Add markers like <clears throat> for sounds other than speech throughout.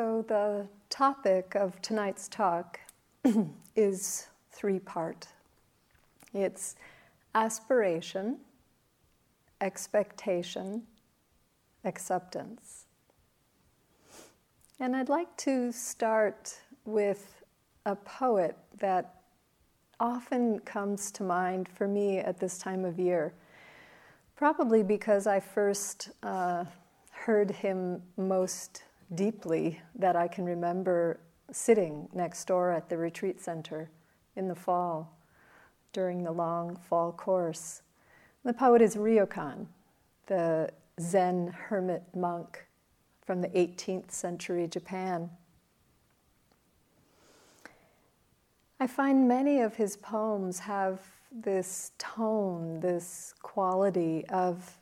So, the topic of tonight's talk <clears throat> is three part it's aspiration, expectation, acceptance. And I'd like to start with a poet that often comes to mind for me at this time of year. Probably because I first uh, heard him most deeply that I can remember sitting next door at the retreat center in the fall during the long fall course. The poet is Ryokan, the Zen hermit monk from the 18th century Japan. I find many of his poems have this tone, this quality of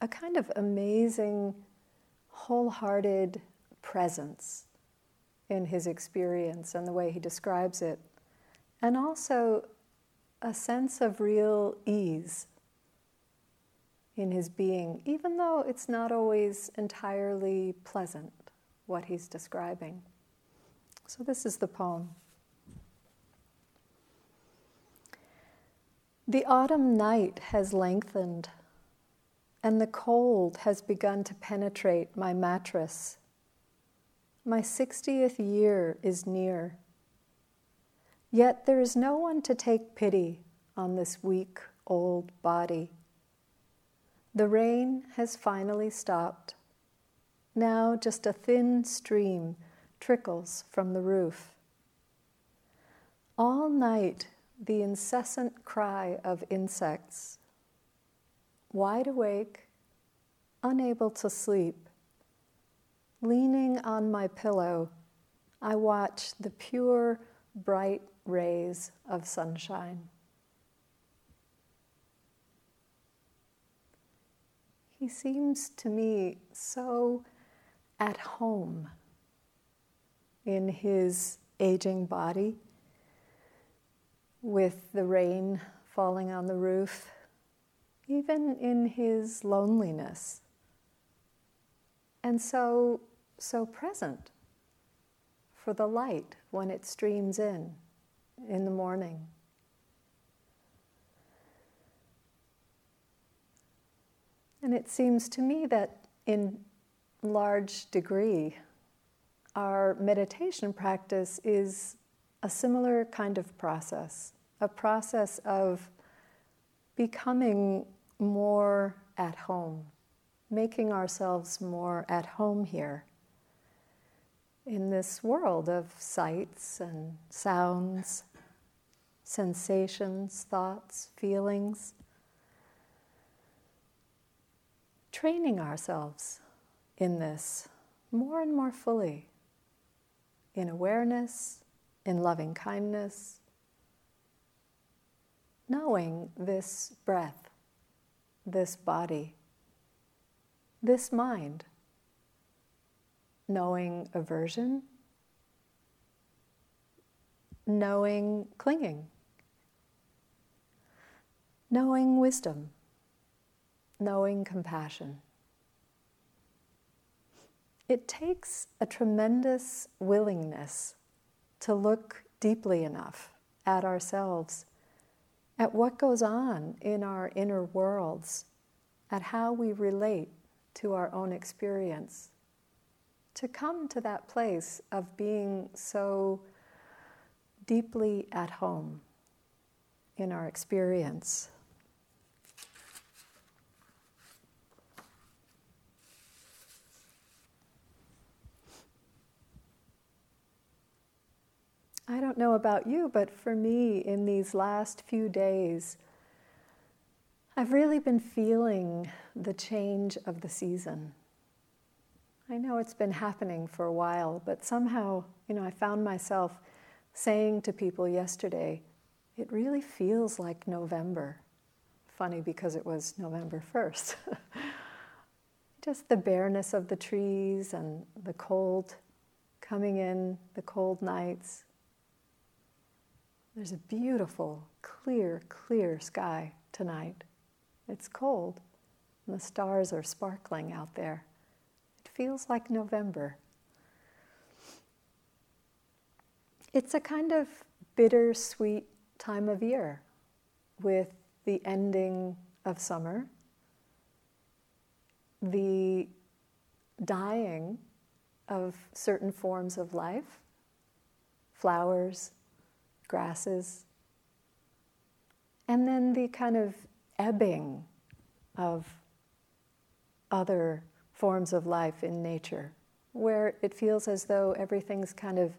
a kind of amazing, wholehearted presence in his experience and the way he describes it, and also a sense of real ease in his being, even though it's not always entirely pleasant what he's describing. So, this is the poem. The autumn night has lengthened, and the cold has begun to penetrate my mattress. My 60th year is near. Yet there is no one to take pity on this weak old body. The rain has finally stopped. Now just a thin stream trickles from the roof. All night, the incessant cry of insects. Wide awake, unable to sleep, leaning on my pillow, I watch the pure, bright rays of sunshine. He seems to me so at home in his aging body with the rain falling on the roof, even in his loneliness. And so, so present for the light when it streams in in the morning. And it seems to me that in large degree, our meditation practice is a similar kind of process, a process of becoming more at home, making ourselves more at home here in this world of sights and sounds, sensations, thoughts, feelings. Training ourselves in this more and more fully in awareness, in loving kindness, knowing this breath, this body, this mind knowing aversion, knowing clinging, knowing wisdom, knowing compassion. It takes a tremendous willingness to look deeply enough at ourselves, at what goes on in our inner worlds, at how we relate to our own experience to come to that place of being so deeply at home in our experience. I don't know about you, but for me, in these last few days, I've really been feeling the change of the season. I know it's been happening for a while, but somehow, you know, I found myself saying to people yesterday, it really feels like November. Funny because it was November 1st. <laughs> Just the bareness of the trees and the cold coming in, the cold nights. There's a beautiful, clear, clear sky tonight. It's cold, and the stars are sparkling out there It feels like November. it's a kind of bittersweet time of year with the ending of summer, the dying of certain forms of life, flowers, grasses, and then the kind of ebbing of other forms of life in nature, where it feels as though everything's kind of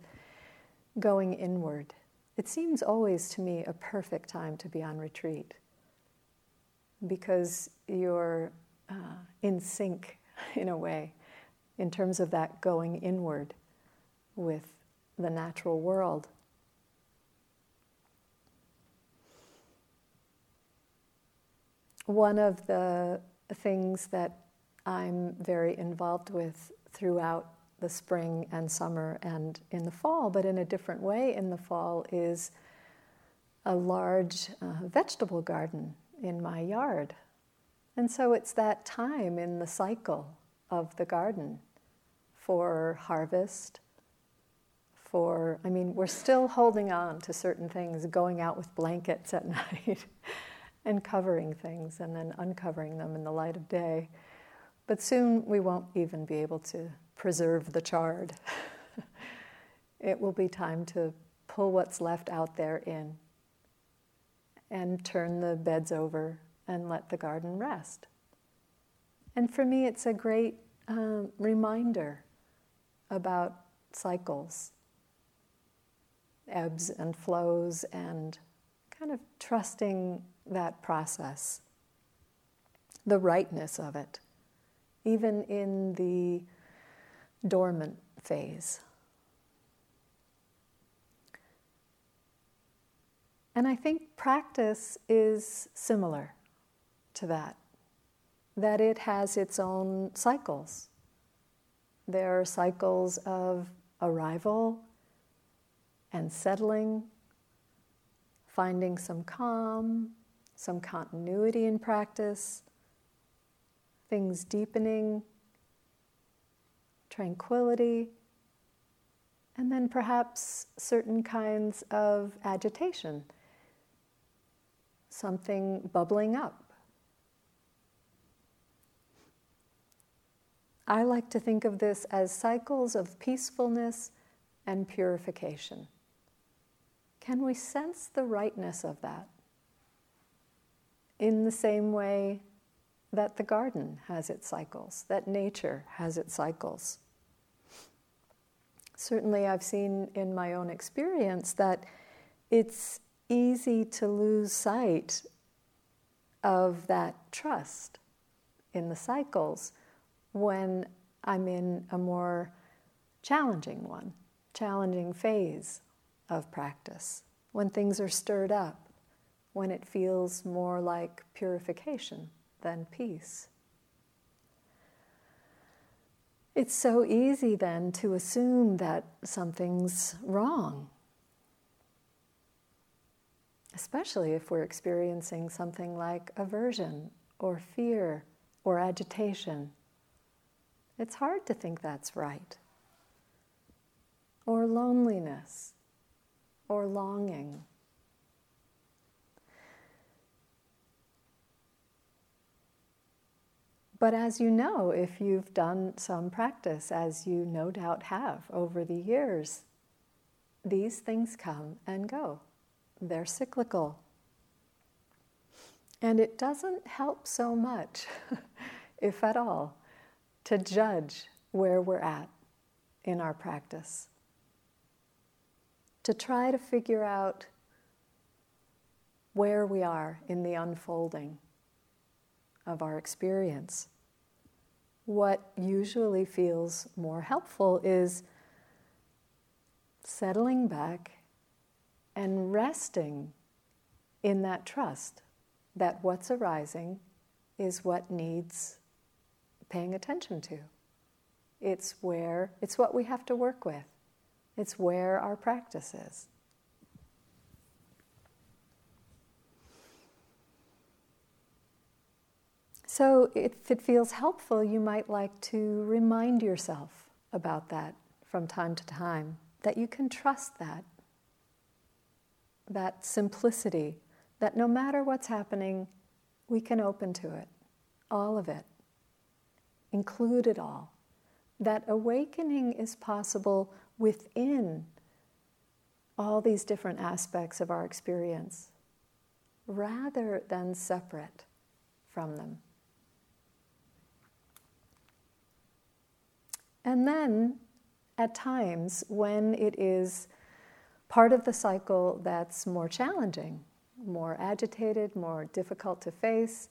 going inward. It seems always to me a perfect time to be on retreat because you're uh, in sync <laughs> in a way in terms of that going inward with the natural world. One of the things that I'm very involved with throughout the spring and summer and in the fall, but in a different way in the fall, is a large uh, vegetable garden in my yard. And so it's that time in the cycle of the garden for harvest, for, I mean, we're still holding on to certain things, going out with blankets at <laughs> night and covering things and then uncovering them in the light of day. But soon we won't even be able to preserve the chard. <laughs> it will be time to pull what's left out there in and turn the beds over and let the garden rest. And for me, it's a great um, reminder about cycles, ebbs and flows, and kind of trusting that process, the rightness of it, even in the dormant phase. And I think practice is similar to that, that it has its own cycles. There are cycles of arrival and settling, finding some calm, some continuity in practice, things deepening, tranquility, and then perhaps certain kinds of agitation, something bubbling up. I like to think of this as cycles of peacefulness and purification. Can we sense the rightness of that? In the same way that the garden has its cycles, that nature has its cycles. Certainly, I've seen in my own experience that it's easy to lose sight of that trust in the cycles when I'm in a more challenging one, challenging phase of practice, when things are stirred up, when it feels more like purification than peace. It's so easy then to assume that something's wrong, especially if we're experiencing something like aversion or fear or agitation. It's hard to think that's right. Or loneliness or longing. But as you know, if you've done some practice, as you no doubt have over the years, these things come and go. They're cyclical. And it doesn't help so much, <laughs> if at all, to judge where we're at in our practice. To try to figure out where we are in the unfolding of our experience. What usually feels more helpful is settling back and resting in that trust that what's arising is what needs paying attention to. It's where it's what we have to work with. It's where our practice is. So, if it feels helpful, you might like to remind yourself about that from time to time, that you can trust that that simplicity, that no matter what's happening, we can open to it, all of it, include it all. That awakening is possible within all these different aspects of our experience rather than separate from them. And then, at times, when it is part of the cycle that's more challenging, more agitated, more difficult to face,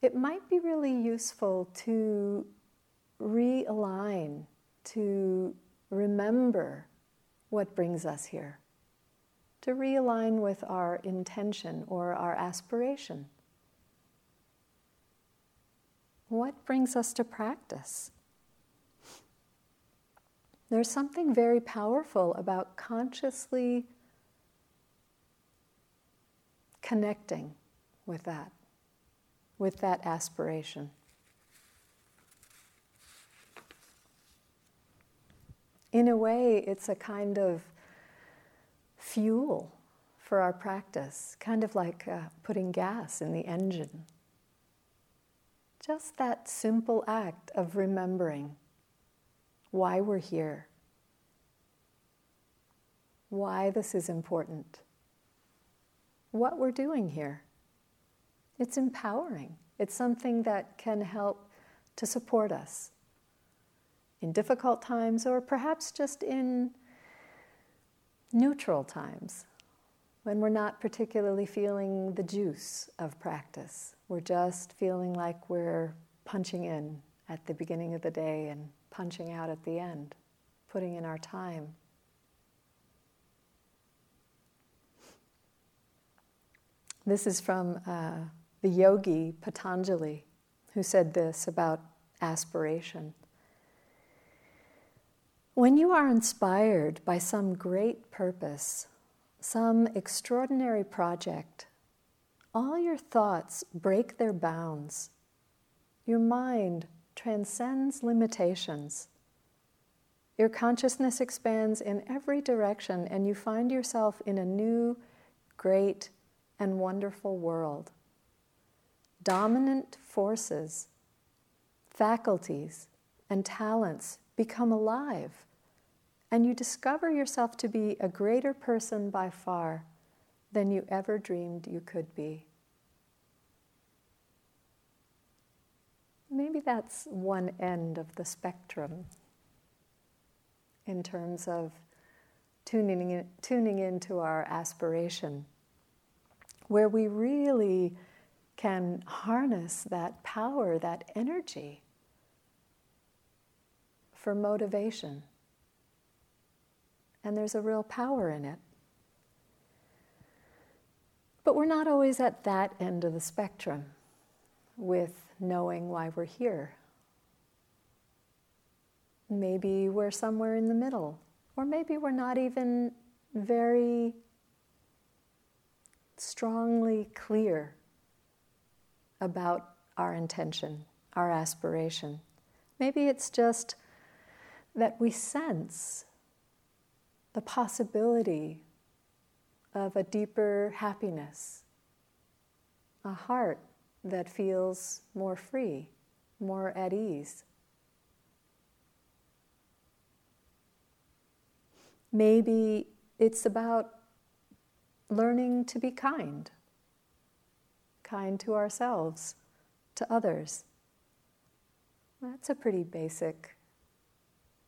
it might be really useful to realign, to remember what brings us here, to realign with our intention or our aspiration. What brings us to practice? There's something very powerful about consciously connecting with that, with that aspiration. In a way, it's a kind of fuel for our practice, kind of like uh, putting gas in the engine. Just that simple act of remembering why we're here, why this is important, what we're doing here. It's empowering. It's something that can help to support us in difficult times or perhaps just in neutral times when we're not particularly feeling the juice of practice. We're just feeling like we're punching in at the beginning of the day and punching out at the end, putting in our time. This is from uh, the yogi Patanjali, who said this about aspiration. When you are inspired by some great purpose, some extraordinary project, all your thoughts break their bounds. Your mind transcends limitations. Your consciousness expands in every direction, and you find yourself in a new, great, and wonderful world. Dominant forces, faculties, and talents become alive, and you discover yourself to be a greater person by far than you ever dreamed you could be. Maybe that's one end of the spectrum in terms of tuning, in, tuning into our aspiration, where we really can harness that power, that energy for motivation. And there's a real power in it. But we're not always at that end of the spectrum with knowing why we're here. Maybe we're somewhere in the middle, or maybe we're not even very strongly clear about our intention, our aspiration. Maybe it's just that we sense the possibility of a deeper happiness, a heart that feels more free, more at ease. Maybe it's about learning to be kind, kind to ourselves, to others. That's a pretty basic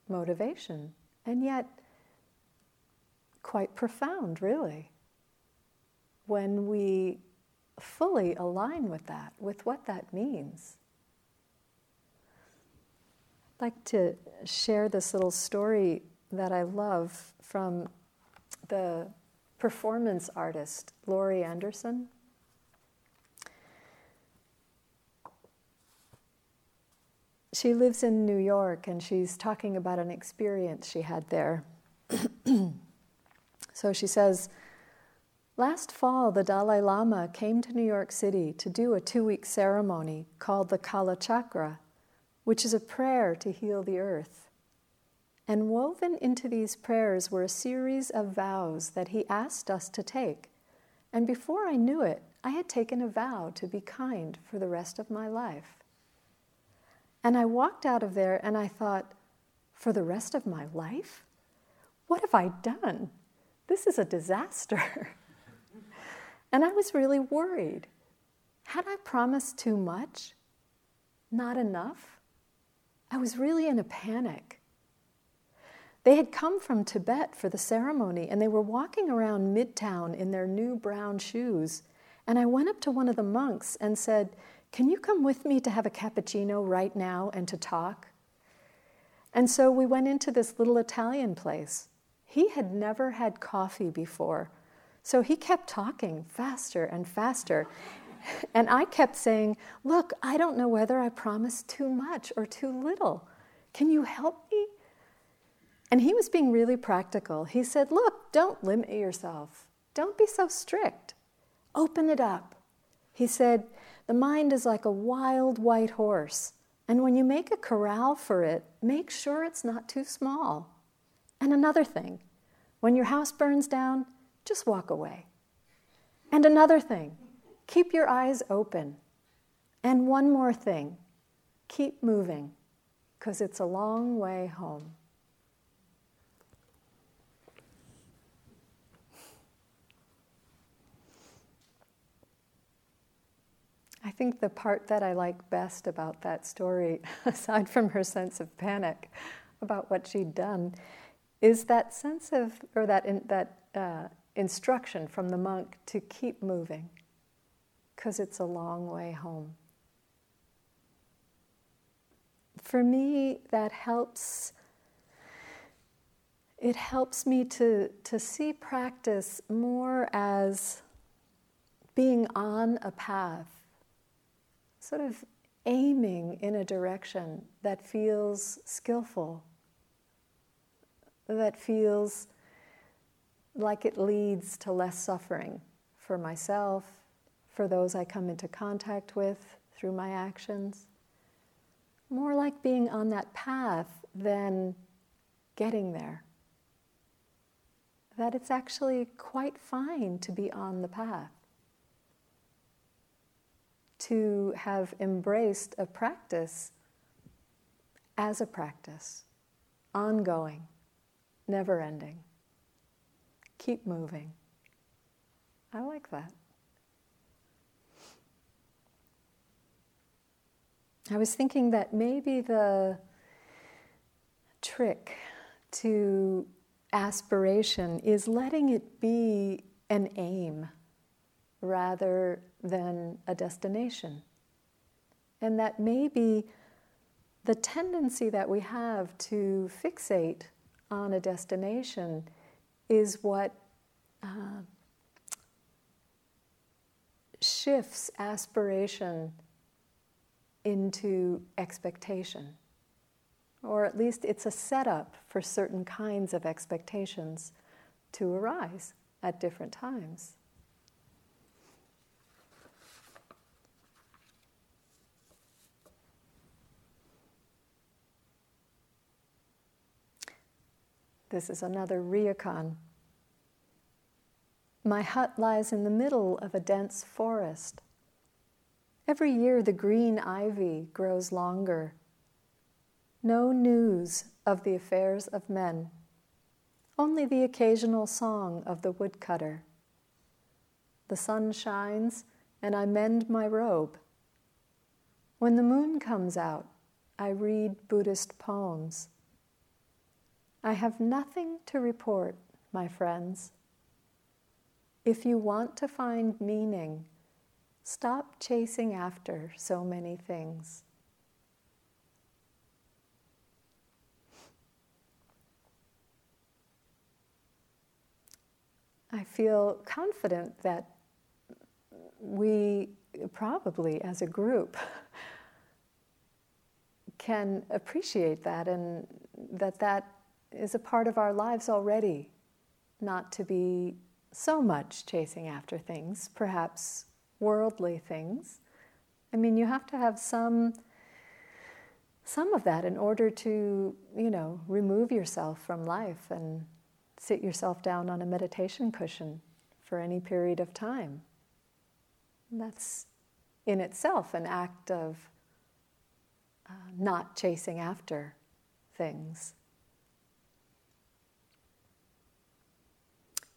motivation, and yet quite profound, really. When we fully align with that, with what that means. I'd like to share this little story that I love from the performance artist Laurie Anderson. She lives in New York and she's talking about an experience she had there. <clears throat> so she says, Last fall, the Dalai Lama came to New York City to do a two week ceremony called the Kala Chakra, which is a prayer to heal the earth. And woven into these prayers were a series of vows that he asked us to take And before I knew it, I had taken a vow to be kind for the rest of my life. And I walked out of there and I thought, for the rest of my life? What have I done? This is a disaster. <laughs> and I was really worried. Had I promised too much? Not enough? I was really in a panic. They had come from Tibet for the ceremony and they were walking around Midtown in their new brown shoes. And I went up to one of the monks and said, Can you come with me to have a cappuccino right now and to talk? And so we went into this little Italian place. He had never had coffee before. So he kept talking faster and faster. And I kept saying, Look, I don't know whether I promised too much or too little. Can you help me? And he was being really practical. He said, Look, don't limit yourself. Don't be so strict. Open it up. He said, The mind is like a wild white horse. And when you make a corral for it, make sure it's not too small. And another thing, when your house burns down, just walk away. And another thing, keep your eyes open. And one more thing, keep moving, because it's a long way home. I think the part that I like best about that story, <laughs> aside from her sense of panic about what she'd done, is that sense of, or that, in, that uh, instruction from the monk to keep moving, because it's a long way home. For me, that helps. It helps me to, to see practice more as being on a path sort of aiming in a direction that feels skillful, that feels like it leads to less suffering for myself, for those I come into contact with through my actions. More like being on that path than getting there. That it's actually quite fine to be on the path to have embraced a practice as a practice, ongoing, never ending. Keep moving. I like that. I was thinking that maybe the trick to aspiration is letting it be an aim rather than a destination. And that maybe the tendency that we have to fixate on a destination is what uh, shifts aspiration into expectation. Or at least it's a setup for certain kinds of expectations to arise at different times. This is another ryokan. My hut lies in the middle of a dense forest. Every year the green ivy grows longer. No news of the affairs of men, only the occasional song of the woodcutter. The sun shines, and I mend my robe. When the moon comes out, I read Buddhist poems. I have nothing to report, my friends. If you want to find meaning, stop chasing after so many things. I feel confident that we probably, as a group, <laughs> can appreciate that and that that is a part of our lives already, not to be so much chasing after things, perhaps worldly things. I mean, you have to have some some of that in order to, you know, remove yourself from life and sit yourself down on a meditation cushion for any period of time. that's in itself an act of uh, not chasing after things.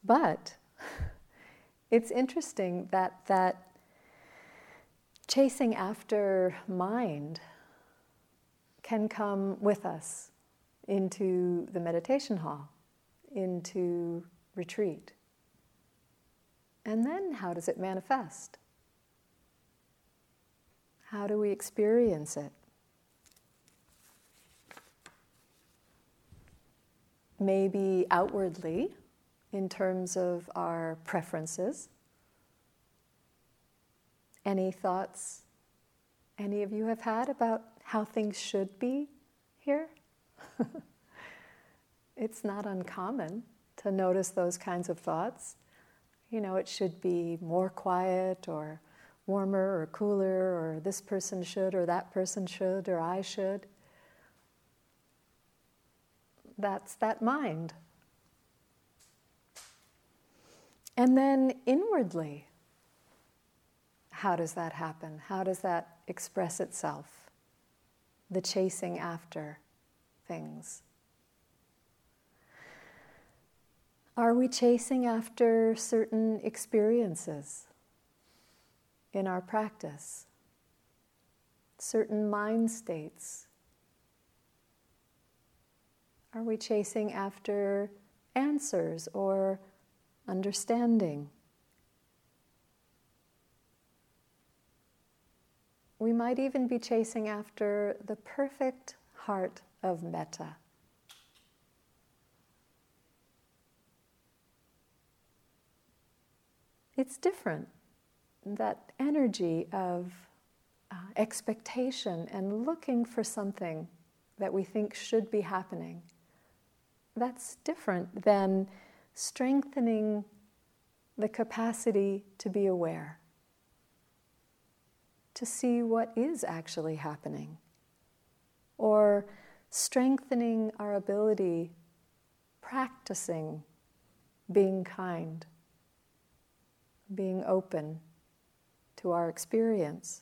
But <laughs> it's interesting that that chasing after mind can come with us into the meditation hall, into retreat. And then how does it manifest? How do we experience it? Maybe outwardly, in terms of our preferences. Any thoughts any of you have had about how things should be here? <laughs> it's not uncommon to notice those kinds of thoughts. You know, it should be more quiet or warmer or cooler, or this person should, or that person should, or I should. That's that mind. And then inwardly, how does that happen? How does that express itself? The chasing after things. Are we chasing after certain experiences in our practice? Certain mind states? Are we chasing after answers or understanding? We might even be chasing after the perfect heart of metta. It's different. That energy of uh, expectation and looking for something that we think should be happening, that's different than strengthening the capacity to be aware, to see what is actually happening, or strengthening our ability, practicing being kind being open to our experience.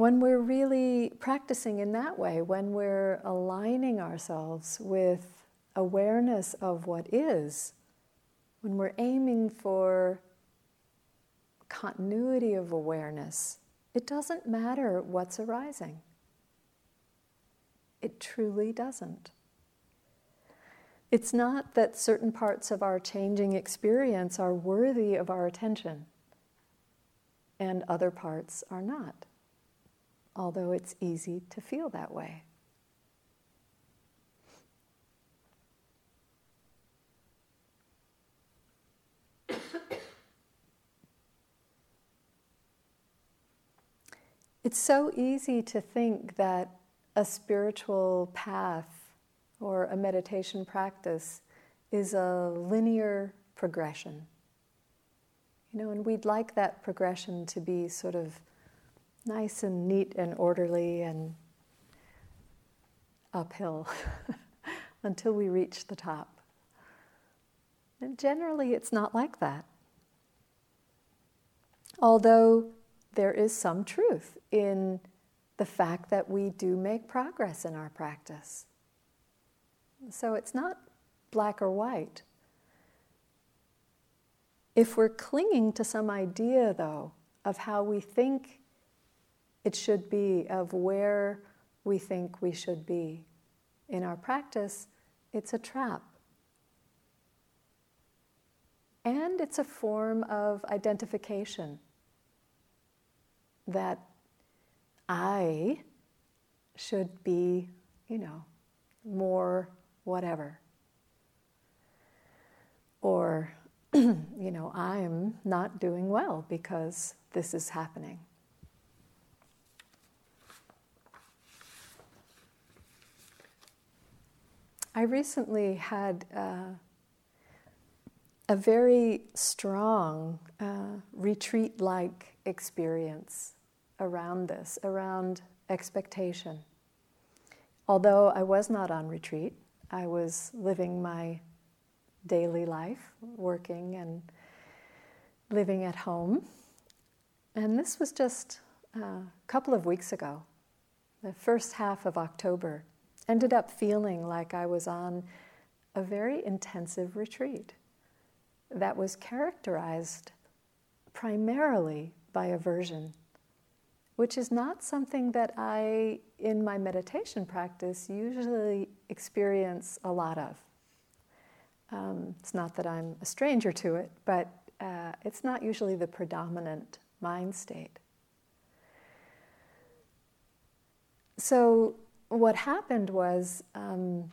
When we're really practicing in that way, when we're aligning ourselves with awareness of what is, when we're aiming for continuity of awareness, it doesn't matter what's arising. It truly doesn't. It's not that certain parts of our changing experience are worthy of our attention and other parts are not, although it's easy to feel that way. <coughs> It's so easy to think that a spiritual path or a meditation practice is a linear progression. You know, and we'd like that progression to be sort of nice and neat and orderly and uphill <laughs> until we reach the top. And generally, it's not like that. Although there is some truth in the fact that we do make progress in our practice. So it's not black or white. If we're clinging to some idea, though, of how we think it should be, of where we think we should be in our practice, it's a trap. And it's a form of identification that I should be, you know, more whatever. Or, <clears throat> you know, I'm not doing well because this is happening. I recently had uh, a very strong uh, retreat like experience around this, around expectation. Although I was not on retreat, I was living my daily life, working and living at home. And this was just a couple of weeks ago, the first half of October. Ended up feeling like I was on a very intensive retreat that was characterized primarily by aversion, which is not something that I, in my meditation practice, usually experience a lot of. Um, it's not that I'm a stranger to it, but uh, it's not usually the predominant mind state. So, what happened was um,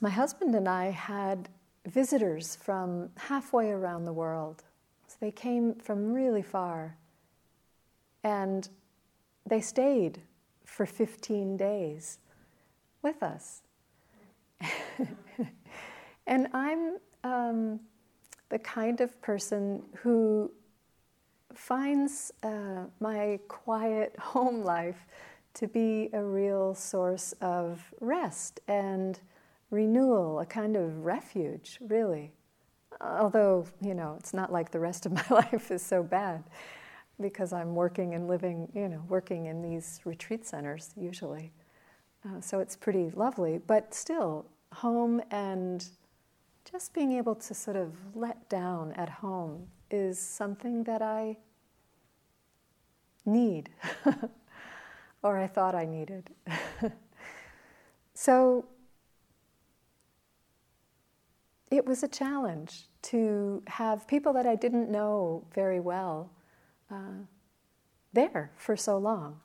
my husband and I had visitors from halfway around the world. So they came from really far. And they stayed for 15 days with us. <laughs> and I'm um, the kind of person who finds uh, my quiet <laughs> home life to be a real source of rest and renewal, a kind of refuge, really. Although, you know, it's not like the rest of <laughs> my life is so bad because I'm working and living, you know, working in these retreat centers usually. Uh, so it's pretty lovely, but still, home and just being able to sort of let down at home is something that I need, <laughs> or I thought I needed. <laughs> so it was a challenge to have people that I didn't know very well uh, there for so long.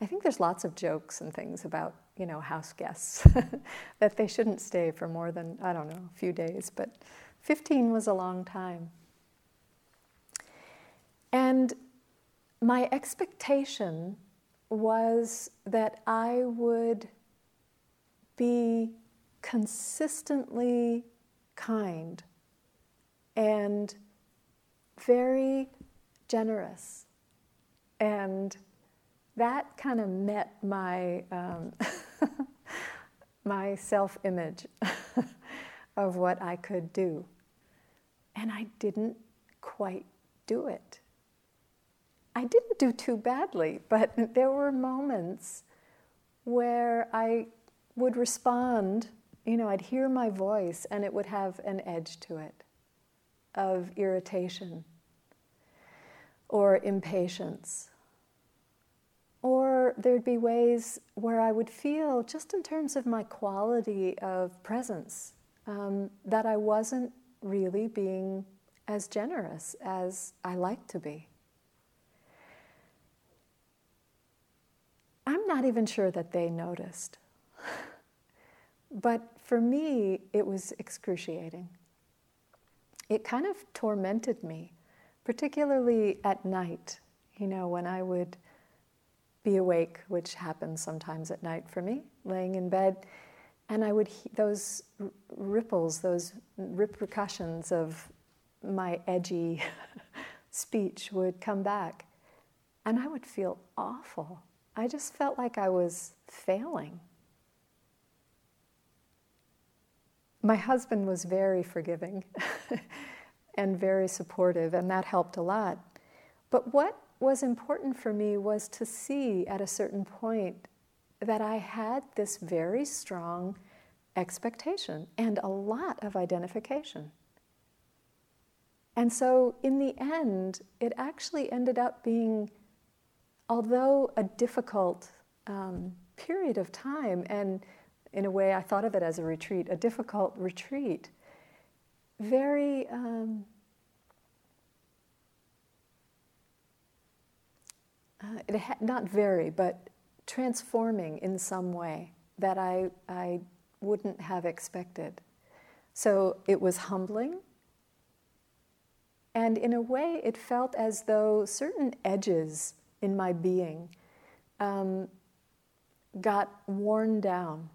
I think there's lots of jokes and things about you know house guests <laughs> that they shouldn't stay for more than I don't know a few days, but 15 was a long time. And my expectation was that I would be consistently kind, and very generous. And that kind of met my, um, <laughs> my self image <laughs> of what I could do. And I didn't quite do it. I didn't do too badly, but <laughs> there were moments where I would respond you know, I'd hear my voice and it would have an edge to it of irritation or impatience. Or there'd be ways where I would feel, just in terms of my quality of presence, um, that I wasn't really being as generous as I like to be. I'm not even sure that they noticed. <laughs> But for me, it was excruciating. It kind of tormented me, particularly at night, you know, when I would be awake, which happens sometimes at night for me, laying in bed, and I would he- those r- ripples, those repercussions of my edgy <laughs> speech would come back, and I would feel awful. I just felt like I was failing. my husband was very forgiving <laughs> and very supportive, and that helped a lot. But what was important for me was to see at a certain point that I had this very strong expectation and a lot of identification. And so, in the end, it actually ended up being, although a difficult um, period of time, and in a way, I thought of it as a retreat, a difficult retreat. Very um, uh, it ha- not very, but transforming in some way that I, I wouldn't have expected. So it was humbling. And in a way, it felt as though certain edges in my being um, got worn down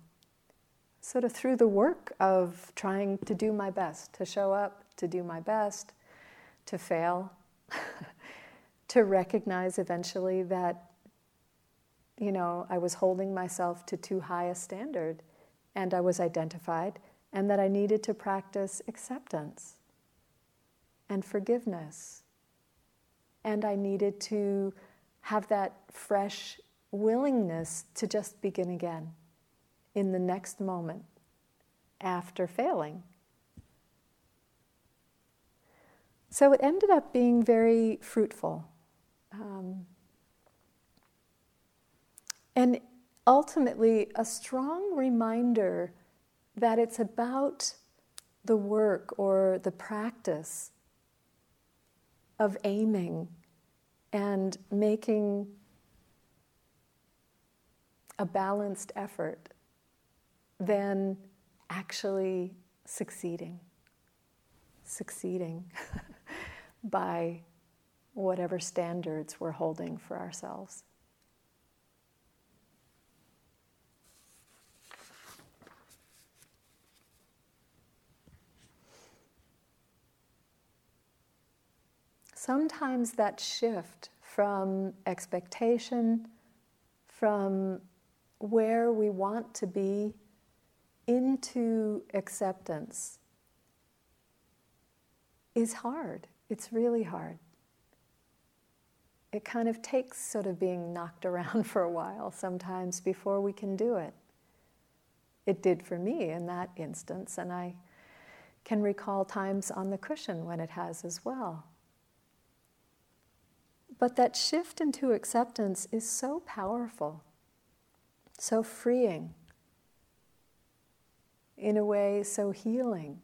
sort of through the work of trying to do my best, to show up, to do my best, to fail, <laughs> to recognize eventually that, you know, I was holding myself to too high a standard and I was identified, and that I needed to practice acceptance and forgiveness. And I needed to have that fresh willingness to just begin again in the next moment after failing. So it ended up being very fruitful. Um, and ultimately, a strong reminder that it's about the work or the practice of aiming and making a balanced effort than actually succeeding. Succeeding <laughs> by whatever standards we're holding for ourselves. Sometimes that shift from expectation, from where we want to be, into acceptance is hard. It's really hard. It kind of takes sort of being knocked <laughs> around for a while sometimes before we can do it. It did for me in that instance, and I can recall times on the cushion when it has as well. But that shift into acceptance is so powerful, so freeing, in a way, so healing.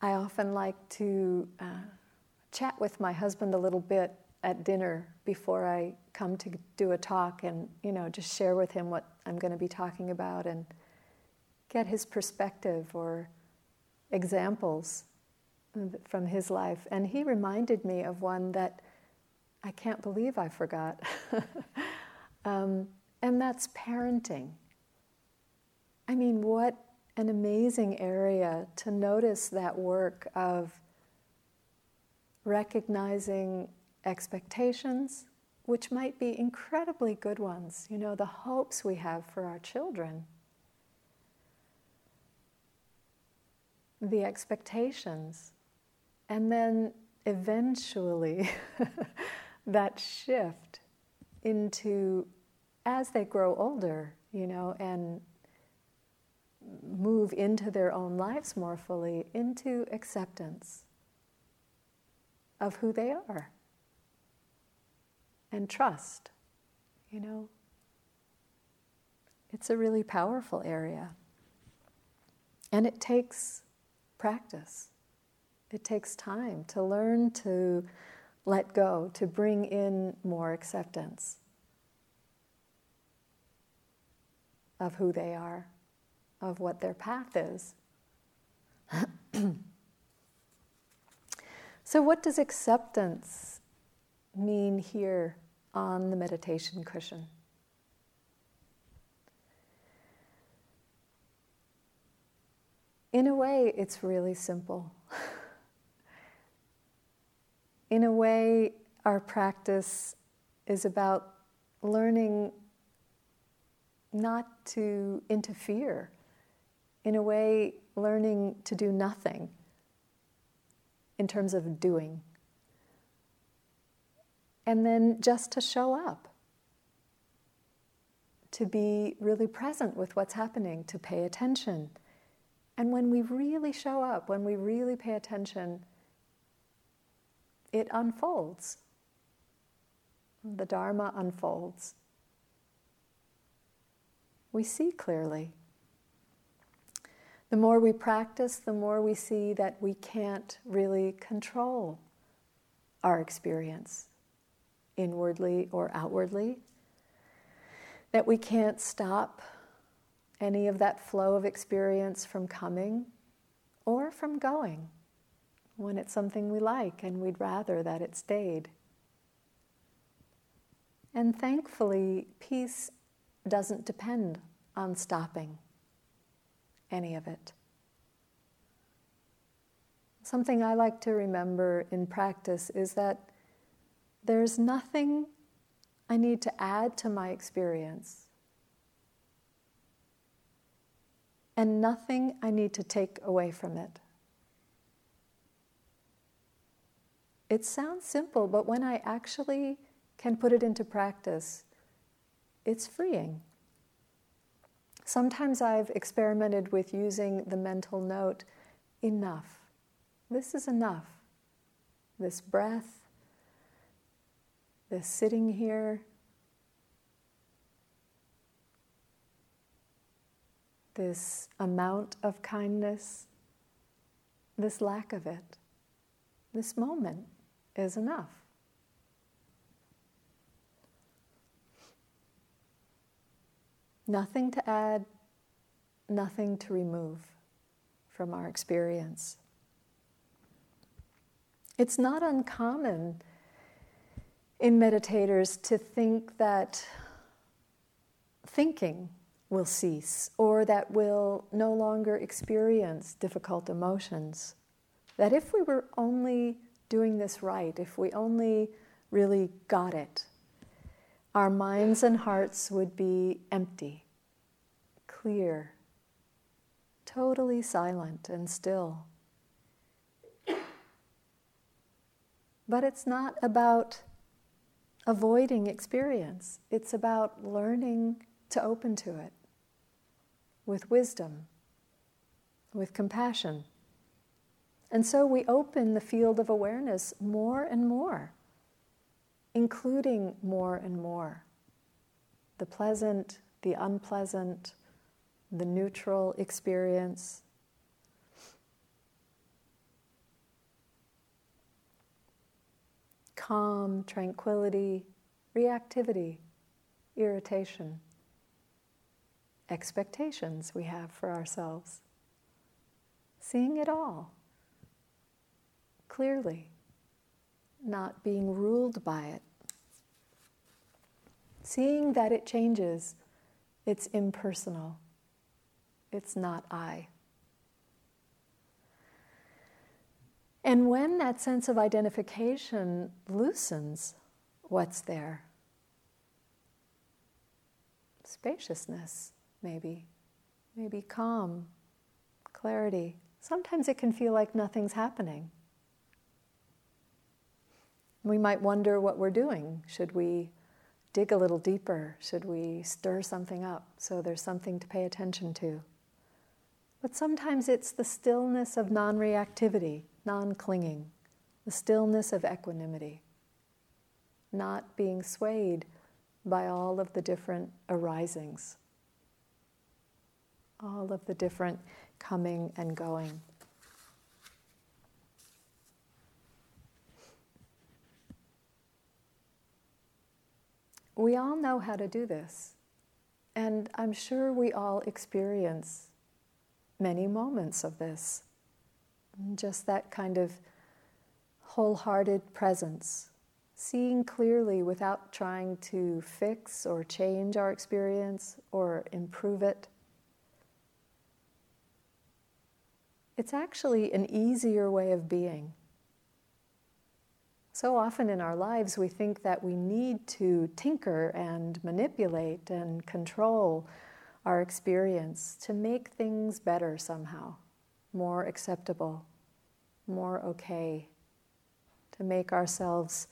I often like to uh, chat with my husband a little bit at dinner before I come to do a talk and, you know, just share with him what I'm going to be talking about and get his perspective or examples from his life. And he reminded me of one that I can't believe I forgot. <laughs> um, and that's parenting. I mean, what an amazing area to notice that work of recognizing expectations, which might be incredibly good ones, you know, the hopes we have for our children, the expectations, and then eventually <laughs> that shift into as they grow older, you know, and move into their own lives more fully, into acceptance of who they are and trust. You know, it's a really powerful area. And it takes practice, it takes time to learn to let go, to bring in more acceptance of who they are, of what their path is. <clears throat> so, what does acceptance mean here on the meditation cushion? In a way, it's really simple. <laughs> In a way, our practice is about learning not to interfere. In a way, learning to do nothing in terms of doing and then just to show up, to be really present with what's happening, to pay attention. And when we really show up, when we really pay attention, it unfolds. The Dharma unfolds. We see clearly. The more we practice, the more we see that we can't really control our experience inwardly or outwardly, that we can't stop any of that flow of experience from coming or from going when it's something we like and we'd rather that it stayed. And thankfully, peace doesn't depend on stopping any of it. something I like to remember in practice is that there's nothing I need to add to my experience, and nothing I need to take away from it. It sounds simple, but when I actually can put it into practice, it's freeing. Sometimes I've experimented with using the mental note enough. This is enough. This breath, this sitting here, this amount of kindness, this lack of it, this moment is enough. Nothing to add, nothing to remove from our experience. It's not uncommon in meditators to think that thinking will cease or that we'll no longer experience difficult emotions. That if we were only doing this right, if we only really got it, our minds and hearts would be empty, clear, totally silent and still. But it's not about avoiding experience, it's about learning to open to it with wisdom, with compassion. And so we open the field of awareness more and more, including more and more the pleasant, the unpleasant, the neutral experience. Calm, tranquility, reactivity, irritation, expectations we have for ourselves. Seeing it all clearly, not being ruled by it. Seeing that it changes, it's impersonal, it's not I. And when that sense of identification loosens, what's there? Spaciousness, maybe, maybe calm, clarity. Sometimes it can feel like nothing's happening. We might wonder what we're doing. Should we dig a little deeper? Should we stir something up so there's something to pay attention to? But sometimes it's the stillness of non reactivity, non clinging, the stillness of equanimity, not being swayed by all of the different arisings, all of the different coming and going. We all know how to do this. And I'm sure we all experience many moments of this. Just that kind of wholehearted presence, seeing clearly without trying to fix or change our experience or improve it. It's actually an easier way of being. So often in our lives, we think that we need to tinker and manipulate and control our experience to make things better somehow, more acceptable, more okay, to make ourselves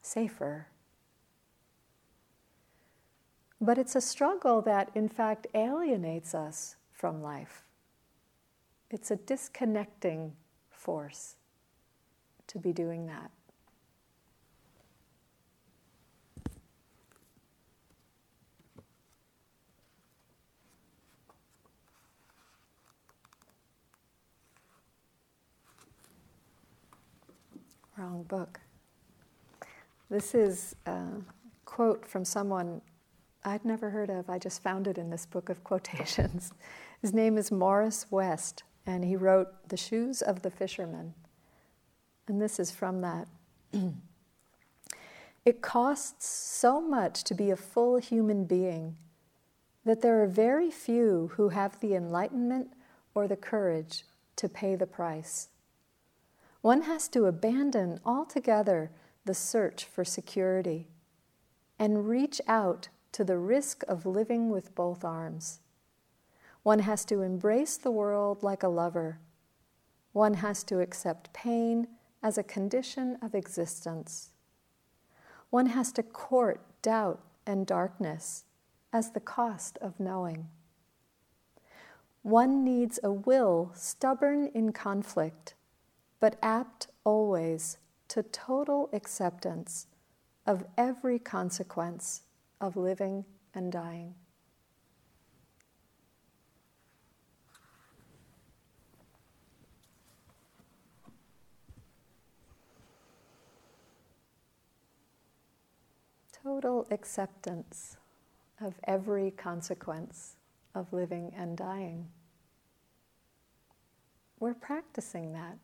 safer. But it's a struggle that, in fact, alienates us from life. It's a disconnecting force to be doing that. Wrong book. This is a quote from someone I'd never heard of. I just found it in this book of quotations. <laughs> His name is Morris West, and he wrote The Shoes of the Fisherman. And this is from that. <clears throat> it costs so much to be a full human being that there are very few who have the enlightenment or the courage to pay the price. One has to abandon altogether the search for security and reach out to the risk of living with both arms. One has to embrace the world like a lover. One has to accept pain as a condition of existence. One has to court doubt and darkness as the cost of knowing. One needs a will stubborn in conflict, but apt always to total acceptance of every consequence of living and dying. Total acceptance of every consequence of living and dying. We're practicing that.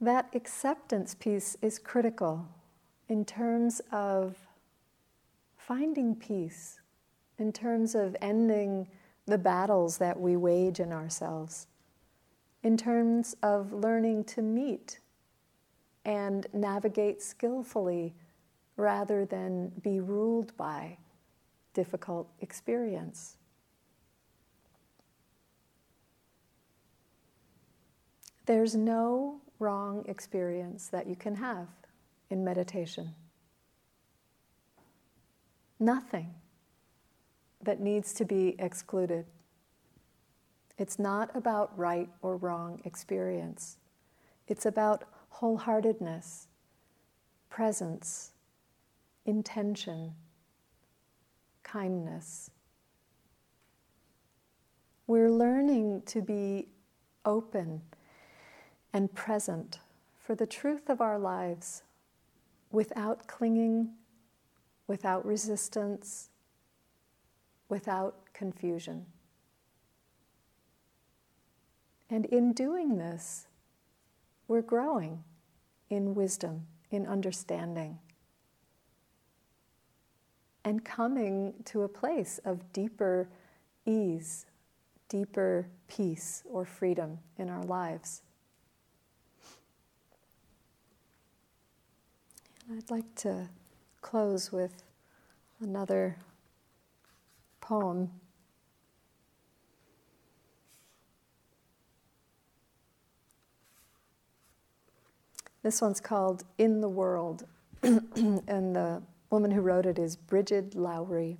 That acceptance piece is critical in terms of finding peace, in terms of ending the battles that we wage in ourselves, in terms of learning to meet and navigate skillfully rather than be ruled by difficult experience. There's no wrong experience that you can have in meditation. Nothing that needs to be excluded. It's not about right or wrong experience. It's about wholeheartedness, presence, intention, kindness. We're learning to be open and present for the truth of our lives without clinging, without resistance, without confusion. And in doing this, we're growing in wisdom, in understanding, and coming to a place of deeper ease, deeper peace or freedom in our lives. I'd like to close with another poem. This one's called In the World, <clears throat> and the woman who wrote it is Brigid Lowry.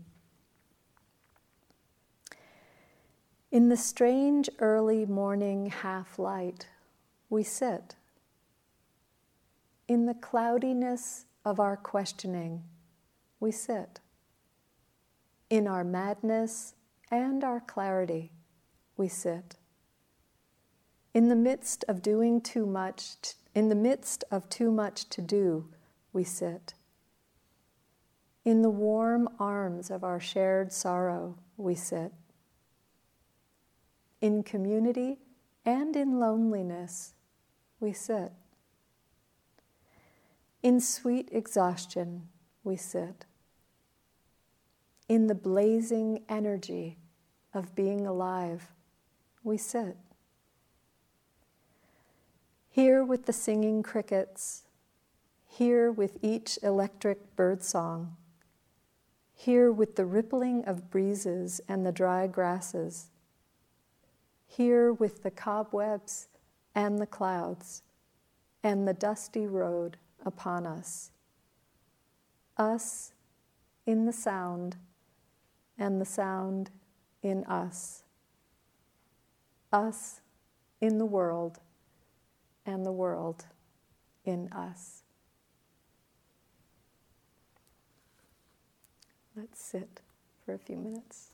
In the strange early morning half light, we sit in the cloudiness of our questioning, we sit. In our madness and our clarity, we sit. In the midst of doing too much, in the midst of too much to do, we sit. In the warm arms of our shared sorrow, we sit. In community and in loneliness, we sit. In sweet exhaustion, we sit. In the blazing energy of being alive, we sit. Here with the singing crickets, here with each electric birdsong, here with the rippling of breezes and the dry grasses, here with the cobwebs and the clouds and the dusty road upon us. Us in the sound, and the sound in us. Us in the world, and the world in us. Let's sit for a few minutes.